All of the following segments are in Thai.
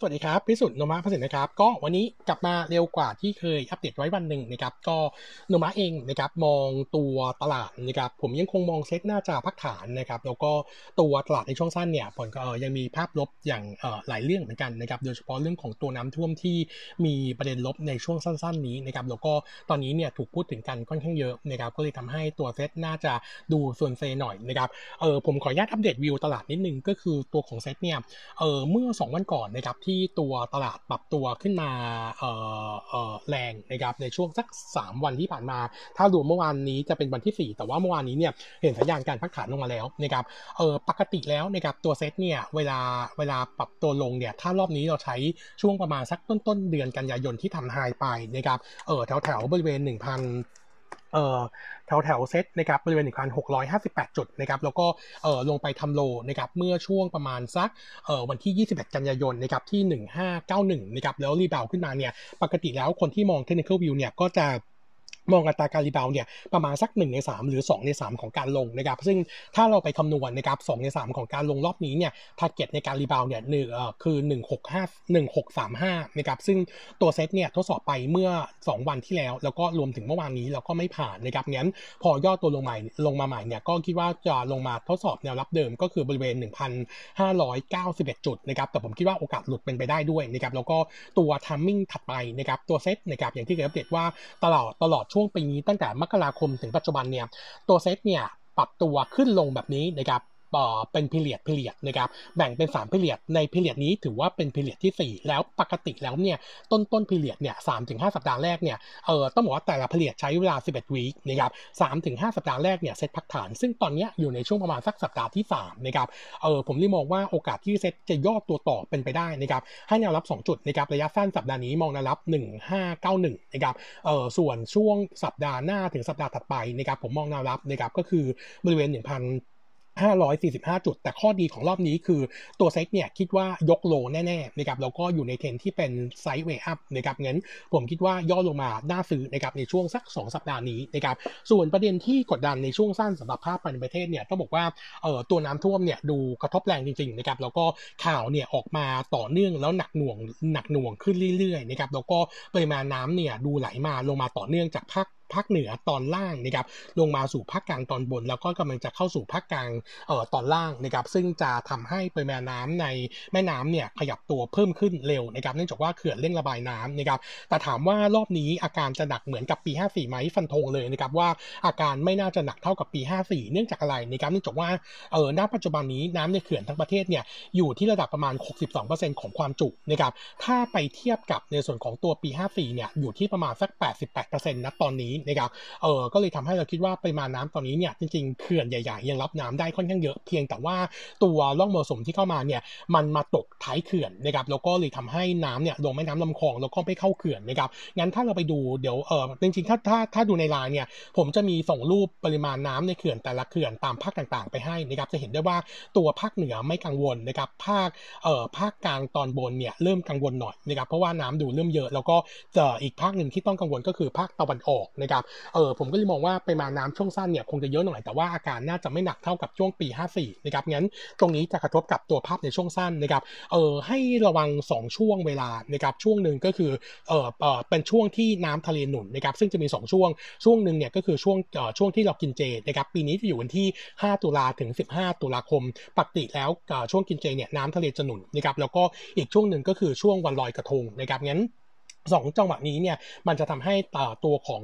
สวัสดีครับ พิสุทธิ์โนมาพัสินนะครับ ก็วันนี้กลับมาเร็วกว่าที่เคยอัปเดตไว้วันหนึ่งนะครับ ก็โนมาเองนะครับมองตัวตลาดนะครับผมยังคงมองเซ็ตน่าจะพักฐานนะครับแล้วก็ตัวตลาดในช่วงสั้นเนี่ยผลก็ยังมีภาพลบอย่างหลายเรื่องเหมือนกันนะครับโดยเฉพาะเรื่องของตัวน้ำท่วมที่มีประเด็นลบในช่วงสั้น ๆ นี้นะครับแล้วก็ตอนนี้เนี่ยถูกพูดถึงกันค่อนข้างเยอะนะครับก็เลยทำให้ตัวเซ็ตน่าจะดูซวนเซหน่อยนะครับเออผมขออนุญาตอัปเดตวิวตลาดนิดนึงก็คือตัวของเซ็ตเนี่ยเออเมื่อ 2 วันก่อนนะครับที่ตัวตลาดปรับตัวขึ้นมาแรงนะครับในช่วงสัก 3 วันที่ผ่านมา ถ้ารวมเมื่อวานนี้จะเป็นวันที่ 4 แต่ว่าเมื่อวานนี้เนี่ยเห็นสัญญาณการพักฐานลงมาแล้วนะครับเออปกติแล้วนะครับตัวเซตเนี่ยเวลาเวลาปรับตัวลงเนี่ยถ้ารอบนี้เราใช้ช่วงประมาณสักต้นต้นเดือนกันยายนที่ทำไฮไปนะครับเออแถวแถวบริเวณ 1,000 เอ่อแถวแถวเซตนะครับบริเวณ 1,658 จุดนะครับแล้วก็เอ่อลงไปทำ low นะครับเมื่อช่วงประมาณสักเอ่อวันที่ 21 กันยายนนะครับที่ 1591นะครับแล้ว rebound ขึ้นมาเนี่ยปกติแล้วคนที่มอง technical view เนี่ยก็จะ มองอัตราการ rebound เนี่ยประมาณสัก 1 ใน 3 หรือ 2 ใน 3 ของการลงนะครับซึ่งถ้าเราไปคำนวณนะครับ2ใน 3 ของการลงรอบนี้เนี่ย target ในการ rebound เนี่ยหนึ่งเอ่อคือ 165 1635นะครับซึ่งตัวเซตเนี่ยทดสอบไปเมื่อ 2 วันที่แล้ว แล้วก็รวมถึงเมื่อวานนี้เราก็ไม่ผ่านนะครับงั้นพอย่อตัวลงใหม่ลงมาใหม่เนี่ยก็คิดว่าจะลงมาทดสอบแนวรับเดิมก็คือบริเวณ 1,591 จุดนะครับแต่ผมคิดว่าโอกาสหลุดเป็นไปได้ด้วยนะครับแล้วก็ตัวทัมมิ่งถัดไปนะครับตัวเซตนะครับอย่างที่เคยอัปเดตว่าตลอดตลอดช่ว่วงปีนี้ตั้งแต่มกราคมถึงปัจจุบันเนี่ยตัวเซตเนี่ยปรับตัวขึ้นลงแบบนี้นะครับ เป็นพิเรียดพิเรียดนะครับแบ่งเป็น3พิเรียดในพิเรียดนี้ถือว่าเป็นพิเรียดที่ 4 แล้วปกติแล้วเนี่ยต้นต้นพิเรียดเนี่ยสามถึงห้าสัปดาห์แรกเนี่ยเออต้องบอกว่าแต่ละพิเรียดใช้เวลา 11วีคนะครับสามถึงห้าสัปดาห์แรกเนี่ยเซตพักฐาน ซึ่งตอนนี้อยู่ในช่วงประมาณสักสัปดาห์ที่3นะครับเออผมเลยมองว่าโอกาสที่เซตจะย่อตัวต่อเป็นไปได้นะครับให้แนวรับ 2 จุดนะครับระยะสั้นสัปดาห์นี้มองแนวรับ 1591นะครับเออส่วนช่วงสัปดาห์หน้าถึงสัปดาห์ถัดไปนะครับผมมองแนวรับนะครับก็คือบริเวณ1,000 545 จุด แต่ข้อดีของรอบนี้คือตัวเซ็ตเนี่ยคิดว่ายกโลแน่ๆนะครับแล้วก็อยู่ในเทรนที่เป็นไซด์เวย์อัพนะครับงั้นผมคิดว่าย่อลงมาน่าซื้อนะครับในช่วงสัก 2 สัปดาห์นี้นะครับส่วนประเด็นที่กดดันในช่วงสั้นสำหรับภาพภายในประเทศเนี่ยต้องบอกว่าเอ่อตัวน้ำท่วมเนี่ยดูกระทบแรงจริงๆนะครับแล้วก็ข่าวเนี่ยออกมาต่อเนื่องแล้วหนักหน่วงหนักหน่วงขึ้นเรื่อยๆนะครับแล้วก็ปริมาณน้ำเนี่ยดูไหลมาลงมาต่อเนื่องจากภาค ภาคเหนือตอนล่างนะครับลงมาสู่ภาคกลางตอนบน แล้วก็กำลังจะเข้าสู่ภาคกลางเอ่อตอนล่างนะครับซึ่งจะทำให้ปริมาณน้ำในแม่น้ำเนี่ยขยับตัวเพิ่มขึ้นเร็วนะครับเนื่องจากว่าเขื่อนเร่งระบายน้ำนะครับแต่ถามว่ารอบนี้อาการจะหนักเหมือนกับปี 54ไหมฟันธงเลยนะครับว่าอาการไม่น่าจะหนักเท่ากับปี 54 เนื่องจากอะไรนะครับเนื่องจากว่าเออณปัจจุบันนี้น้ำในเขื่อนทั้งประเทศเนี่ยอยู่ที่ระดับประมาณ 62%ของความจุนะครับถ้าไปเทียบกับในส่วนของตัวปี 54 เนี่ยอยู่ที่ประมาณสัก 88%นะตอนนี้นะครับเออก็เลยทำให้เราคิดว่าปริมาณน้ำตอนนี้เนี่ยจริงๆเขื่อนใหญ่ๆยังรับน้ำได้ค่อนข้างเยอะเพียงแต่ว่าตัวร่องมรสุมที่เข้ามาเนี่ยมันมาตกท้ายเขื่อนนะครับแล้วก็เลยทำให้น้ำเนี่ยลงแม่น้ำลำคลองแล้วก็ไม่เข้าเขื่อนนะครับงั้นถ้าเราไปดูเดี๋ยวเออจริงๆถ้าถ้าถ้าดูในไลน์เนี่ยผมจะมีส่งรูปปริมาณน้ำในเขื่อนแต่ละเขื่อนตามภาคต่างๆ ไปให้นะครับจะเห็นได้ว่าตัวภาคเหนือไม่กังวลนะครับภาคเอ่อภาคกลางตอนบนเนี่ยเริ่มกังวลหน่อยนะครับเพราะว่าน้ำดูเริ่มเยอะแล้วก็เจะอีกภาคหนึ่งที่ต้องกังวลก็คือภาคตะวันออกนะครับเออผมก็เลยมองว่าปริมาณน้ำช่วงสั้นเนี่ยคงจะเยอะหน่อยแต่ว่าอาการน่าจะไม่หนักเท่ากับช่วงปี 54นะครับงั้นตรงนี้จะกระทบกับตัวภาพในช่วงสั้นนะครับเออให้ระวัง 2 ช่วงเวลานะครับช่วงหนึ่งก็คือเออเออเป็นช่วงที่น้ำทะเลหนุนนะครับซึ่งจะมี 2 ช่วง ช่วงหนึ่งเนี่ยก็คือช่วงเออช่วงที่เรากินเจนะครับปีนี้จะอยู่วันที่ 5 ตุลาถึง 15 ตุลาคมปกติแล้วช่วงกินเจเนี่ยน้ำทะเลจะหนุนนะครับแล้วก็อีกช่วงหนึ่งก็คือช่วงวันลอยกระทงนะครับงั้น สองจังหวะนี้เนี่ยมันจะทำให้ตัวของ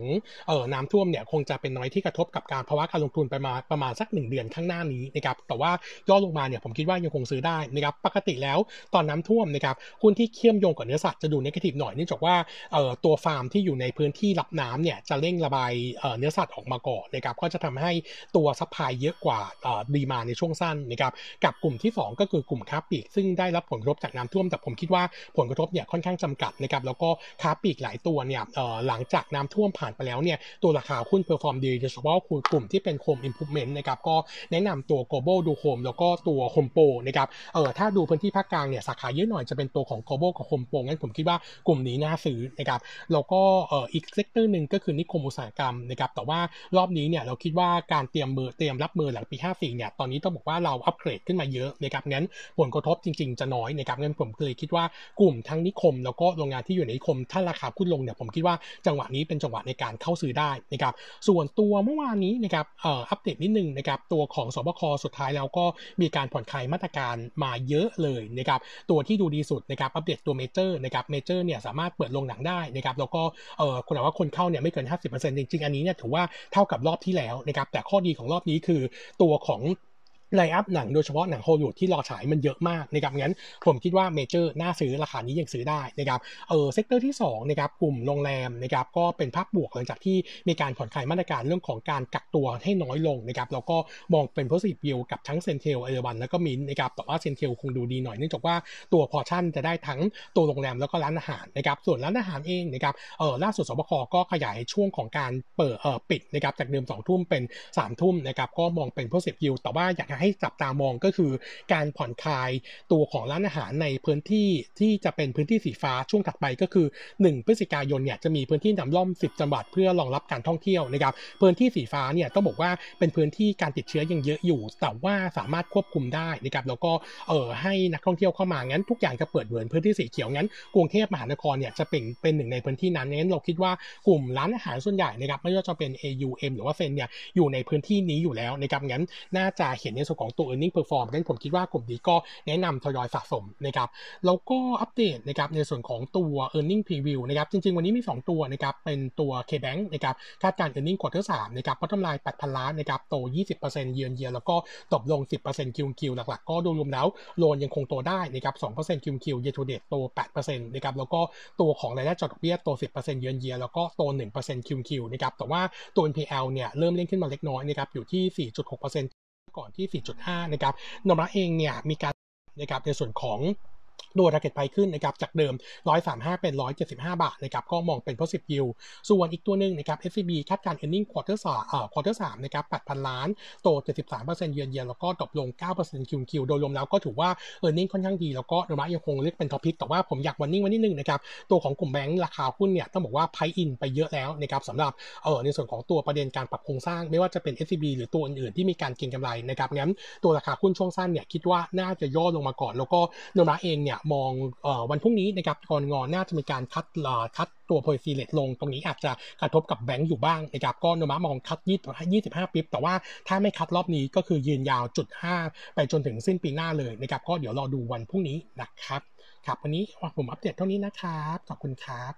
เอ่อน้ำท่วมเนี่ยคงจะเป็นน้อยที่กระทบกับการภาวะการลงทุนไปมาประมาณสัก 1 เดือนข้างหน้านี้นะครับแต่ว่าย่อลงมาเนี่ยผมคิดว่ายังคงซื้อได้นะครับปกติแล้วตอนน้าท่วมนะครับหุ้นที่เชื่อมโยงกับเนื้อสัตว์จะดู negative หน่อยเนื่องจากว่าเอ่อตัวฟาร์มที่อยู่ในพื้นที่รับน้ำเนี่ยจะเร่งระบายเอ่อเนื้อสัตว์ออกมาก่อนนะครับก็จะทำให้ตัว supply เยอะกว่าเอ่อ demand ในช่วงสั้นนะครับกับกลุ่มที่ 2 ก็คือกลุ่มค้าปลีกซึ่งได้รับผลกระทบจากน้ำท่วม แต่ผมคิดว่าผลกระทบเนี่ยค่อนข้างจำกัดนะครับแล้วก็ค้าปลีกหลายตัวเนี่ยหลังจากน้ำท่วมผ่านไปแล้วเนี่ยตัวราคาหุ้น perform ดีโดยเฉพาะกลุ่มที่เป็น home improvement นะครับก็แนะนำตัว global ดูโฮมแล้วก็ตัวโฮมโปรนะครับเออถ้าดูพื้นที่ภาคกลางเนี่ยสาขาเยอะหน่อยจะเป็นตัวของ global กับโฮมโปรงั้นผมคิดว่ากลุ่มนี้น่าซื้อนะครับแล้วก็เอออีก sector หนึ่งก็คือนิคมอุตสาหกรรมนะครับแต่ว่ารอบนี้เนี่ยเราคิดว่าการเตรียมมือเตรียมรับมือหลังปี 54 เนี่ยตอนนี้ต้องบอกว่าเราอัปเกรดขึ้นมาเยอะนะครับงั้นผลกระทบจริง ๆ จะน้อยนะครับงั้นผมเลยคิดว่ากลุ่มทั้งนิคมแล้วก็โรงงานที่อยู่ในนิคมถ้าราคาขึ้นลงเนี่ยผมคิดว่าจังหวะนี้เป็นจังหวะในการเข้าซื้อได้นะครับส่วนตัวเมื่อวานนี้นะครับเอ่ออัปเดตนิดนึงนะครับตัวของศบคสุดท้ายแล้วก็มีการผ่อนคลายมาตรการมาเยอะเลยนะครับตัวที่ดูดีสุดนะครับอัปเดตตัวเมเจอร์นะครับเมเจอร์เนี่ยสามารถเปิดโรงหนังได้นะครับแล้วก็เอ่อคุมว่าคนเข้าเนี่ยไม่เกิน 50%จริงๆ อันนี้เนี่ยถือว่าเท่ากับรอบที่แล้วนะครับแต่ข้อดีของรอบนี้คือตัวของ line up หนังโดยเฉพาะหนังฮอลลีวูดที่รอฉายมันเยอะมากนะครับงั้นผมคิดว่าเมเจอร์น่าซื้อราคานี้ยังซื้อได้นะครับเออ sector ที่2นะครับกลุ่มโรงแรมนะครับก็เป็นภาพบวกหลังจากที่มีการผ่อนคลายมาตรการเรื่องของการกักตัวให้น้อยลงนะครับแล้วก็มองเป็น positive view กับทั้ง CENTEL ERW แล้วก็มินนะครับแต่ว่า CENTEL คงดูดีหน่อยเนื่องจากว่าตัวพอชั่นจะได้ทั้งตัวโรงแรมแล้วก็ร้านอาหารนะครับส่วนร้านอาหารเองนะครับเออล่าสุดศบคก็ขยายช่วงของการเปิดเออปิดนะครับจากเดิม2ทุ่มเป็น3ทุ่มนะครับก็มองเป็น positive view แต่ว่าอยากให้ให้จับตามองก็คือ การผ่อนคลายตัวของร้านอาหารในพื้นที่ที่จะเป็นพื้นที่สีฟ้าช่วงถัดไปก็คือ 1 พฤศจิกายนเนี่ยจะมีพื้นที่นำร่อม 10 จังหวัดเพื่อรองรับการท่องเที่ยวนะครับพื้นที่สีฟ้าเนี่ยต้องบอกว่าเป็นพื้นที่การติดเชื้อยังเยอะอยู่ แต่ว่าสามารถควบคุมได้นะครับแล้วก็เออให้นักท่องเที่ยวเข้ามางั้นทุกอย่างจะเปิดเหมือนพื้นที่สีเขียวงั้นกรุงเทพมหานครเนี่ยจะเป็นเป็นหนึ่งในพื้นที่นั้นงั้นเราคิดว่ากลุ่มร้านอาหารส่วนใหญ่นะครับไม่ว่าจะเป็น AUM หรือว่าเซนเนี่ยอยู่ในพื้นที่นี้อยู่แล้วนะครับงั้นน่าจะเห็นในส่วนของตัว earning perform งั้นผมคิดว่ากลุ่มนี้ก็แนะนำทยอยสะสมนะครับแล้วก็อัปเดตนะครับในส่วนของตัว e a r n i n g preview นะครับจริง ๆ วันนี้มี 2 ตัวนะครับเป็นตัว KBank นะครับคาดการ e a r n i n g quarter 3นะครับพัฒนาย 8,000 ล้านนะครับโต 20%เยือนเยียแล้วก็ตกลง 10% QQ หลักๆ ก็โดูรวมแล้วโลนยังคงโตได้นะครับ2% QQ year to date โต 8%นะครับแล้วก็ตัวของรายได้จดดอกเบี้ยโต 10%เยือนเยียแล้วก็โต1% QoQ นะครับแต่ว่าตัว NPL เนี่ยเริ่มเร่งขึ้นมาเล็กน้อยนะครับอยู่ที่ 4.6% ก่อนที่ 4.5 นะครับโนมูระเองเนี่ยมีการนะครับในส่วนของ ตัว target ไปขึ้นนะครับจากเดิม 135 เป็น 175 บาทนะครับก็มองเป็น positive view ส่วนอีกตัวหนึ่งนะครับ SCB คาดการ earning quarter 3เอ่อ quarter 3นะครับ8,000 ล้าน โต 73%เยือนเยียแล้วก็ drop ลง9% QoQ โดยรวมแล้วก็ถือว่า earning ค่อนข้างดี แล้วก็โนมูระยังคงเลือกเป็น top pick แต่ว่าผมอยาก warning ไว้นิดนึงนะครับตัวของกลุ่มแบงก์ราคาหุ้นเนี่ยต้องบอกว่า price in ไปเยอะแล้วนะครับสำหรับเอ่อในส่วนของตัวประเด็นการปรับโครงสร้าง ไม่ว่าจะเป็น SCB หรือตัวอื่นๆที่มีการเก็งกำไรนะครับงั้นตัวราคาหุ้นช่วงสั้นเนี่ยคิดว่าน่าจะย่อลงมาก่อนแล้วก็โนมะเองเนี่ยมองอวันพรุ่งนี้นะครับกรงอน่าจะมีการคัดลาคัดตัวโพลิซีเลตลง ตรงนี้อาจจะกระทบกับแบงก์อยู่บ้างนะครับก็โนมามองคัดยี่สิบห้าปิ๊บ แต่ว่าถ้าไม่คัดรอบนี้ก็คือยืนยาวจุดห้าไปจนถึงสิ้นปีหน้าเลยนะครับก็เดี๋ยวรอดูวันพรุ่งนี้นะครับครับวันนี้ผมอัปเดตเท่านี้นะครับขอบคุณครับ